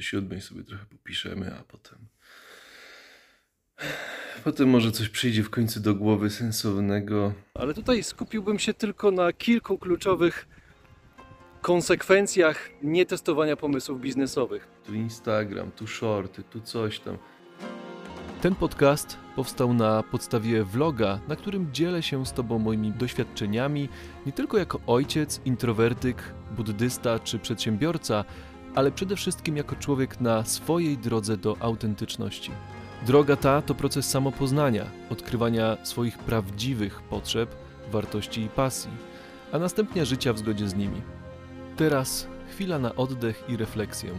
do siódmej sobie trochę popiszemy, a potem. Potem może coś przyjdzie w końcu do głowy sensownego. Ale tutaj skupiłbym się tylko na kilku kluczowych konsekwencjach nietestowania pomysłów biznesowych. Tu Instagram, tu shorty, tu coś tam. Ten podcast powstał na podstawie vloga, na którym dzielę się z Tobą moimi doświadczeniami, nie tylko jako ojciec, introwertyk, buddysta czy przedsiębiorca, ale przede wszystkim jako człowiek na swojej drodze do autentyczności. Droga ta to proces samopoznania, odkrywania swoich prawdziwych potrzeb, wartości i pasji, a następnie życia w zgodzie z nimi. Teraz chwila na oddech i refleksję.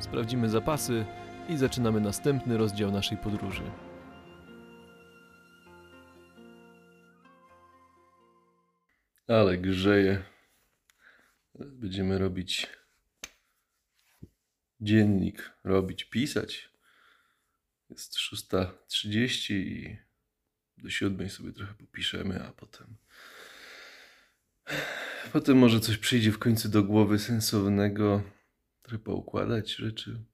Sprawdzimy zapasy i zaczynamy następny rozdział naszej podróży. Ale grzeje. Będziemy robić dziennik, robić, pisać. Jest 6.30 i do siódmej sobie trochę popiszemy, a potem. Potem może coś przyjdzie w końcu do głowy sensownego. Trochę poukładać rzeczy.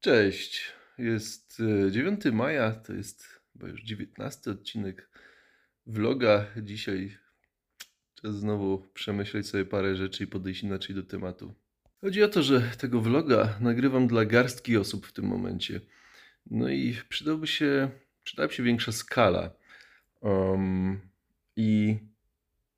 Cześć. Jest e, 9 maja, to jest chyba już 19 odcinek vloga. Dzisiaj czas znowu przemyśleć sobie parę rzeczy i podejść inaczej do tematu. Chodzi o to, że tego vloga nagrywam dla garstki osób w tym momencie. No i przydałby się, przydałaby się większa skala. Um, I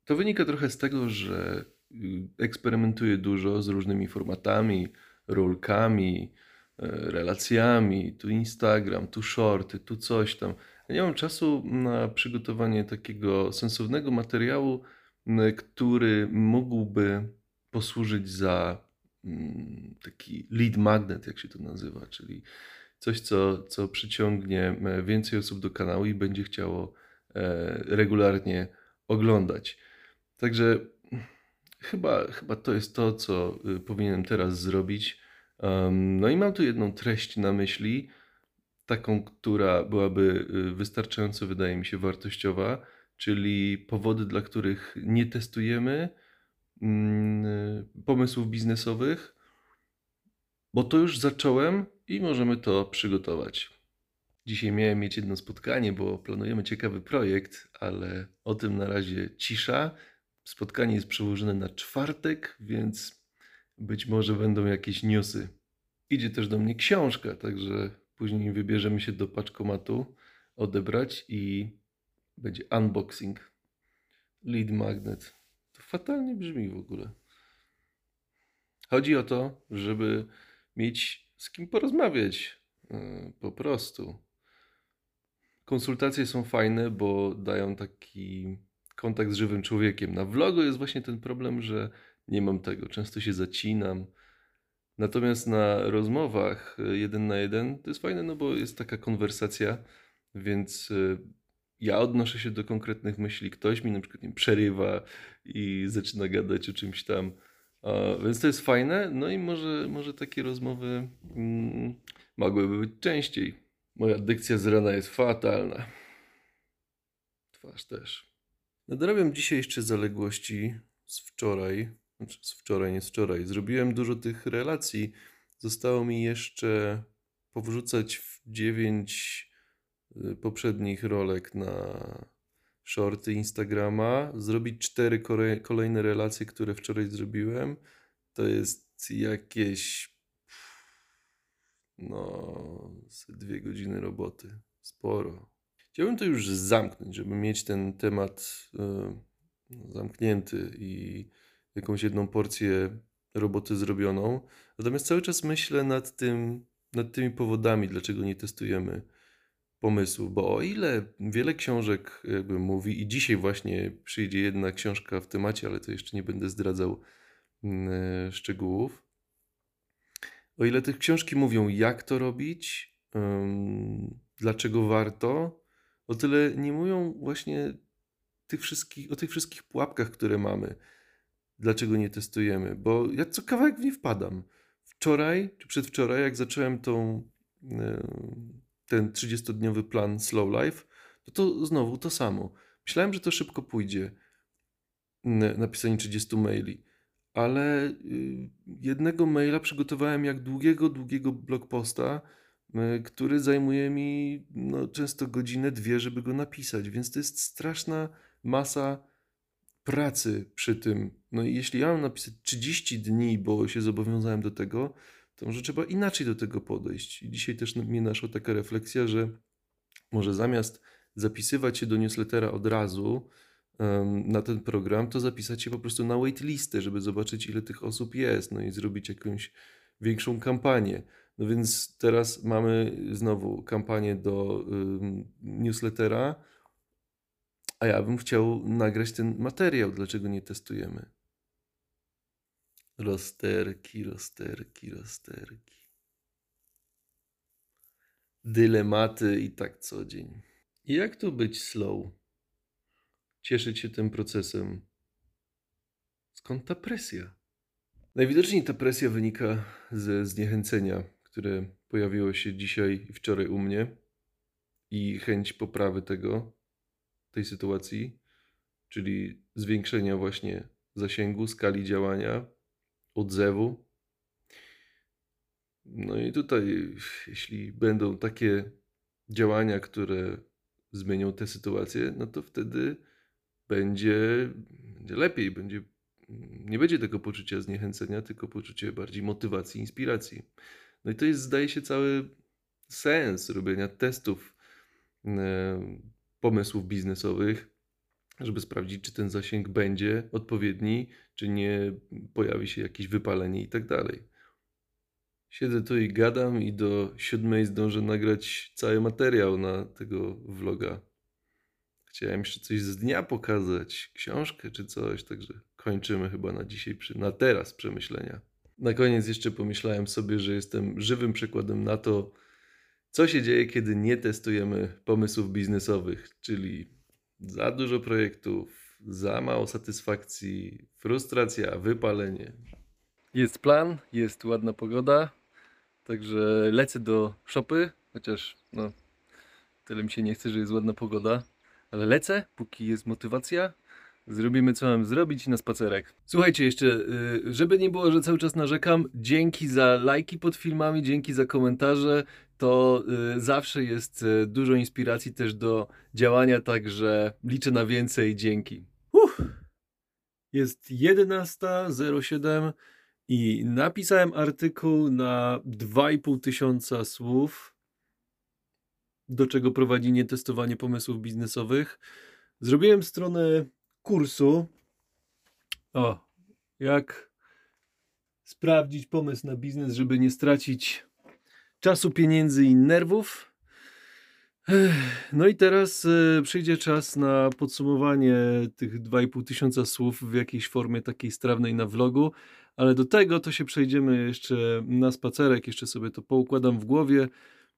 to wynika trochę z tego, że y, eksperymentuję dużo z różnymi formatami, rolkami, e, relacjami. Tu Instagram, tu shorty, tu coś tam. Ja nie mam czasu na przygotowanie takiego sensownego materiału, który mógłby posłużyć za taki lead magnet, jak się to nazywa, czyli coś, co, co przyciągnie e, więcej osób do kanału i będzie chciało e, regularnie oglądać. Także chyba, chyba to jest to, co y, powinienem teraz zrobić. No i mam tu jedną treść na myśli, taką, która byłaby y, wystarczająco, wydaje mi się, wartościowa, czyli powody, dla których nie testujemy mm, pomysłów biznesowych, bo to już zacząłem i możemy to przygotować. Dzisiaj miałem mieć jedno spotkanie, bo planujemy ciekawy projekt, ale o tym na razie cisza. Spotkanie jest przełożone na czwartek, więc być może będą jakieś newsy. Idzie też do mnie książka, także później wybierzemy się do paczkomatu odebrać i będzie unboxing. Lead magnet. Fatalnie brzmi w ogóle. Chodzi o to, żeby mieć z kim porozmawiać. yy, Po prostu. Konsultacje są fajne, bo dają taki kontakt z żywym człowiekiem. Na vlogu jest właśnie ten problem, że nie mam tego. Często się zacinam. Natomiast na rozmowach y, jeden na jeden to jest fajne, no bo jest taka konwersacja, więc y, ja odnoszę się do konkretnych myśli. Ktoś mi na przykład wiem, przerywa i zaczyna gadać o czymś tam. Więc to jest fajne. No i może, może takie rozmowy mm, mogłyby być częściej. Moja dykcja z rana jest fatalna. Twarz też. Nadrabiam dzisiaj jeszcze zaległości z wczoraj. Znaczy z wczoraj, nie z wczoraj. Zrobiłem dużo tych relacji. Zostało mi jeszcze powrzucać w dziewięć poprzednich rolek na shorty Instagrama, zrobić cztery kolejne relacje, które wczoraj zrobiłem. To jest jakieś no, dwie godziny roboty. Sporo. Chciałbym to już zamknąć, żeby mieć ten temat y, no, zamknięty i jakąś jedną porcję roboty zrobioną. Natomiast cały czas myślę nad tym, nad tymi powodami, dlaczego nie testujemy pomysłów, bo o ile wiele książek jakby mówi i dzisiaj właśnie przyjdzie jedna książka w temacie, ale to jeszcze nie będę zdradzał mm, szczegółów. O ile te książki mówią, jak to robić, dlaczego warto, o tyle nie mówią właśnie tych wszystkich, o tych wszystkich pułapkach, które mamy. Dlaczego nie testujemy? Bo ja co kawałek w nie wpadam. Wczoraj, czy przedwczoraj, jak zacząłem tą, ten 30-dniowy plan Slow Life, to to znowu to samo. Myślałem, że to szybko pójdzie, napisanie 30 maili. ale y, jednego maila przygotowałem jak długiego, długiego blogposta, który zajmuje mi no, często godzinę, dwie, żeby go napisać, więc to jest straszna masa pracy przy tym. No i jeśli ja mam napisać 30 dni, bo się zobowiązałem do tego, to może trzeba inaczej do tego podejść. I dzisiaj też mnie naszła taka refleksja, że może zamiast zapisywać się do newslettera od razu em, na ten program, to zapisać się po prostu na waitlistę, żeby zobaczyć, ile tych osób jest, no i zrobić jakąś większą kampanię. No więc teraz mamy znowu kampanię do ym, newslettera, a ja bym chciał nagrać ten materiał. Dlaczego nie testujemy? Rozterki, rozterki, rozterki. Dylematy i tak co dzień. Jak tu być slow? Cieszyć się tym procesem. Skąd ta presja? Najwidoczniej ta presja wynika ze zniechęcenia, które pojawiło się dzisiaj i wczoraj u mnie i chęć poprawy tego, tej sytuacji, czyli zwiększenia właśnie zasięgu, skali działania, odzewu. No i tutaj, jeśli będą takie działania, które zmienią tę sytuację, no to wtedy będzie, będzie lepiej, będzie, nie będzie tego poczucia zniechęcenia, tylko poczucie bardziej motywacji, inspiracji. No i to jest, zdaje się, cały sens robienia testów, e, pomysłów biznesowych, żeby sprawdzić, czy ten zasięg będzie odpowiedni, czy nie pojawi się jakieś wypalenie i tak dalej. Siedzę tu i gadam i do siódmej zdążę nagrać cały materiał na tego vloga. Chciałem jeszcze coś z dnia pokazać, książkę czy coś, także kończymy chyba na dzisiaj, na teraz przemyślenia. Na koniec jeszcze pomyślałem sobie, że jestem żywym przykładem na to, co się dzieje, kiedy nie testujemy pomysłów biznesowych, czyli za dużo projektów, za mało satysfakcji, frustracja, wypalenie. Jest plan, jest ładna pogoda, także lecę do szopy, chociaż no tyle mi się nie chce, że jest ładna pogoda, ale lecę, póki jest motywacja. Zrobimy co mam zrobić na spacerek. Słuchajcie, jeszcze, y, żeby nie było, że cały czas narzekam, dzięki za lajki pod filmami, dzięki za komentarze. To y, zawsze jest y, dużo inspiracji też do działania, także liczę na więcej. Dzięki. Uff. Jest 11.07 i napisałem artykuł na 2,5 tysiąca słów, do czego prowadzi nietestowanie pomysłów biznesowych. Zrobiłem stronę kursu. O, jak sprawdzić pomysł na biznes, żeby nie stracić czasu, pieniędzy i nerwów. No i teraz e, przyjdzie czas na podsumowanie tych 2,5 tysiąca słów w jakiejś formie takiej strawnej na vlogu, ale do tego to się przejdziemy jeszcze na spacerek, jeszcze sobie to poukładam w głowie,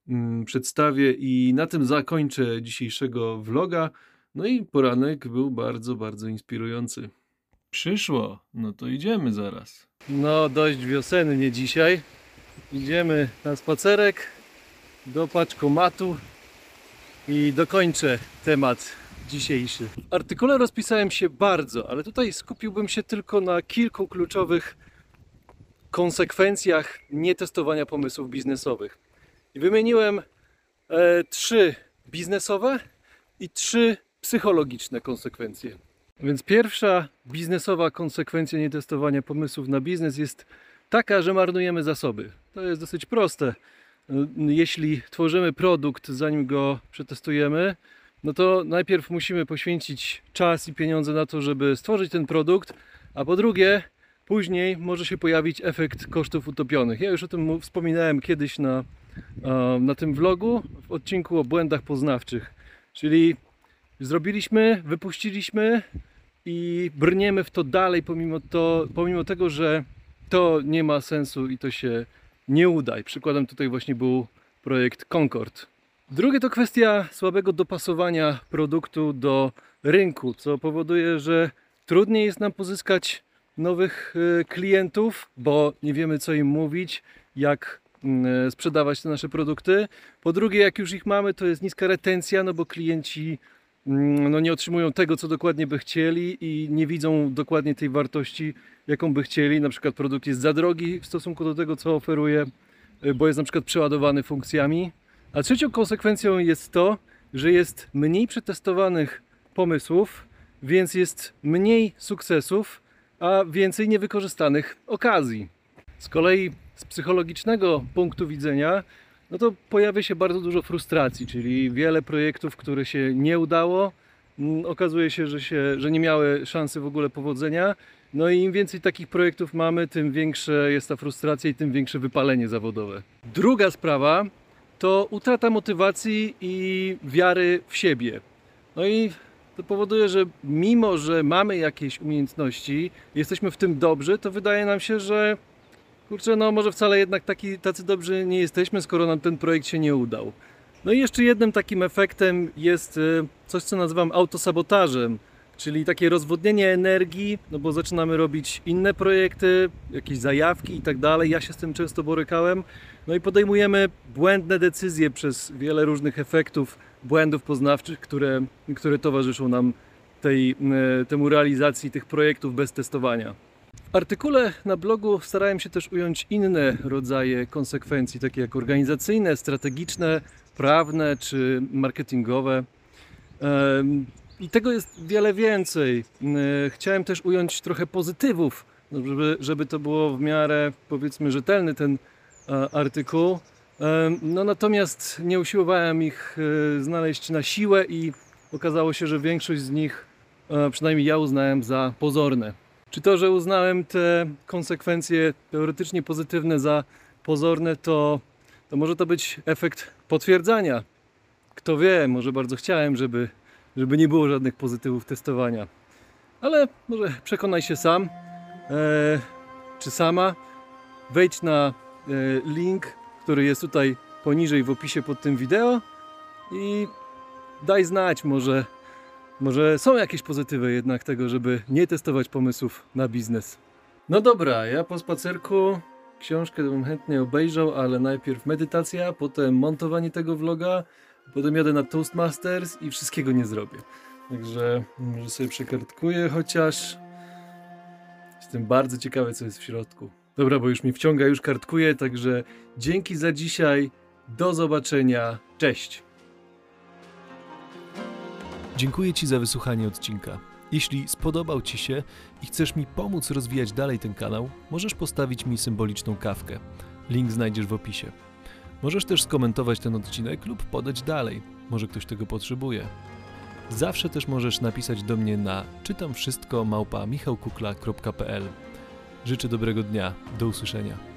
mm, przedstawię i na tym zakończę dzisiejszego vloga. No i poranek był bardzo, bardzo inspirujący. Przyszło, no to idziemy zaraz. No dość wiosennie dzisiaj. Idziemy na spacerek do paczkomatu i dokończę temat dzisiejszy. W artykule rozpisałem się bardzo, ale tutaj skupiłbym się tylko na kilku kluczowych konsekwencjach nietestowania pomysłów biznesowych. I wymieniłem e, trzy biznesowe i trzy psychologiczne konsekwencje. Więc pierwsza biznesowa konsekwencja nietestowania pomysłów na biznes jest taka, że marnujemy zasoby. To jest dosyć proste. Jeśli tworzymy produkt, zanim go przetestujemy, no to najpierw musimy poświęcić czas i pieniądze na to, żeby stworzyć ten produkt, a po drugie, później może się pojawić efekt kosztów utopionych. Ja już o tym wspominałem kiedyś na, na tym vlogu w odcinku o błędach poznawczych. Czyli zrobiliśmy, wypuściliśmy i brniemy w to dalej, pomimo, to, pomimo tego, że to nie ma sensu i to się nie uda. I przykładem tutaj właśnie był projekt Concord. Drugie to kwestia słabego dopasowania produktu do rynku, co powoduje, że trudniej jest nam pozyskać nowych e, klientów, bo nie wiemy co im mówić, jak e, sprzedawać te nasze produkty. Po drugie, jak już ich mamy, to jest niska retencja, no bo klienci no, nie otrzymują tego, co dokładnie by chcieli i nie widzą dokładnie tej wartości, jaką by chcieli. Na przykład produkt jest za drogi w stosunku do tego, co oferuje, y, bo jest na przykład przeładowany funkcjami. A trzecią konsekwencją jest to, że jest mniej przetestowanych pomysłów, więc jest mniej sukcesów, a więcej niewykorzystanych okazji. Z kolei z psychologicznego punktu widzenia, no to pojawia się bardzo dużo frustracji, czyli wiele projektów, które się nie udało, mm, okazuje się, że, się, że nie miały szansy w ogóle powodzenia. No i im więcej takich projektów mamy, tym większe jest ta frustracja i tym większe wypalenie zawodowe. Druga sprawa to utrata motywacji i wiary w siebie. No i to powoduje, że mimo, że mamy jakieś umiejętności, jesteśmy w tym dobrzy, to wydaje nam się, że kurczę, no może wcale jednak taki, tacy dobrzy nie jesteśmy, skoro nam ten projekt się nie udał. No i jeszcze jednym takim efektem jest y, coś, co nazywam autosabotażem, czyli takie rozwodnienie energii, no bo zaczynamy robić inne projekty, jakieś zajawki i tak dalej. Ja się z tym często borykałem. No i podejmujemy błędne decyzje przez wiele różnych efektów, błędów poznawczych, które, które towarzyszą nam tej, e, temu realizacji tych projektów bez testowania. Artykule na blogu starałem się też ująć inne rodzaje konsekwencji, takie jak organizacyjne, strategiczne, prawne czy marketingowe. I tego jest wiele więcej. Chciałem też ująć trochę pozytywów, no, żeby, żeby to było w miarę, powiedzmy, rzetelny ten e, artykuł. No natomiast nie usiłowałem ich e, znaleźć na siłę i okazało się, że większość z nich, e, przynajmniej ja uznałem za pozorne. Czy to, że uznałem te konsekwencje teoretycznie pozytywne za pozorne, to, to może to być efekt potwierdzania. Kto wie, może bardzo chciałem, żeby, żeby nie było żadnych pozytywów testowania. Ale może przekonaj się sam, e, czy sama. Wejdź na e, link, który jest tutaj poniżej w opisie pod tym wideo i daj znać, może, może są jakieś pozytywy jednak tego, żeby nie testować pomysłów na biznes. No dobra, ja po spacerku książkę bym chętnie obejrzał, ale najpierw medytacja, potem montowanie tego vloga, potem jadę na Toastmasters i wszystkiego nie zrobię. Także może sobie przekartkuję chociaż. Jestem bardzo ciekawy, co jest w środku. Dobra, bo już mi wciąga, już kartkuję, także dzięki za dzisiaj. Do zobaczenia. Cześć. Dziękuję Ci za wysłuchanie odcinka. Jeśli spodobał Ci się i chcesz mi pomóc rozwijać dalej ten kanał, możesz postawić mi symboliczną kawkę. Link znajdziesz w opisie. Możesz też skomentować ten odcinek lub podać dalej. Może ktoś tego potrzebuje. Zawsze też możesz napisać do mnie na czytam wszystko małpa michałkukla.pl. Życzę dobrego dnia. Do usłyszenia.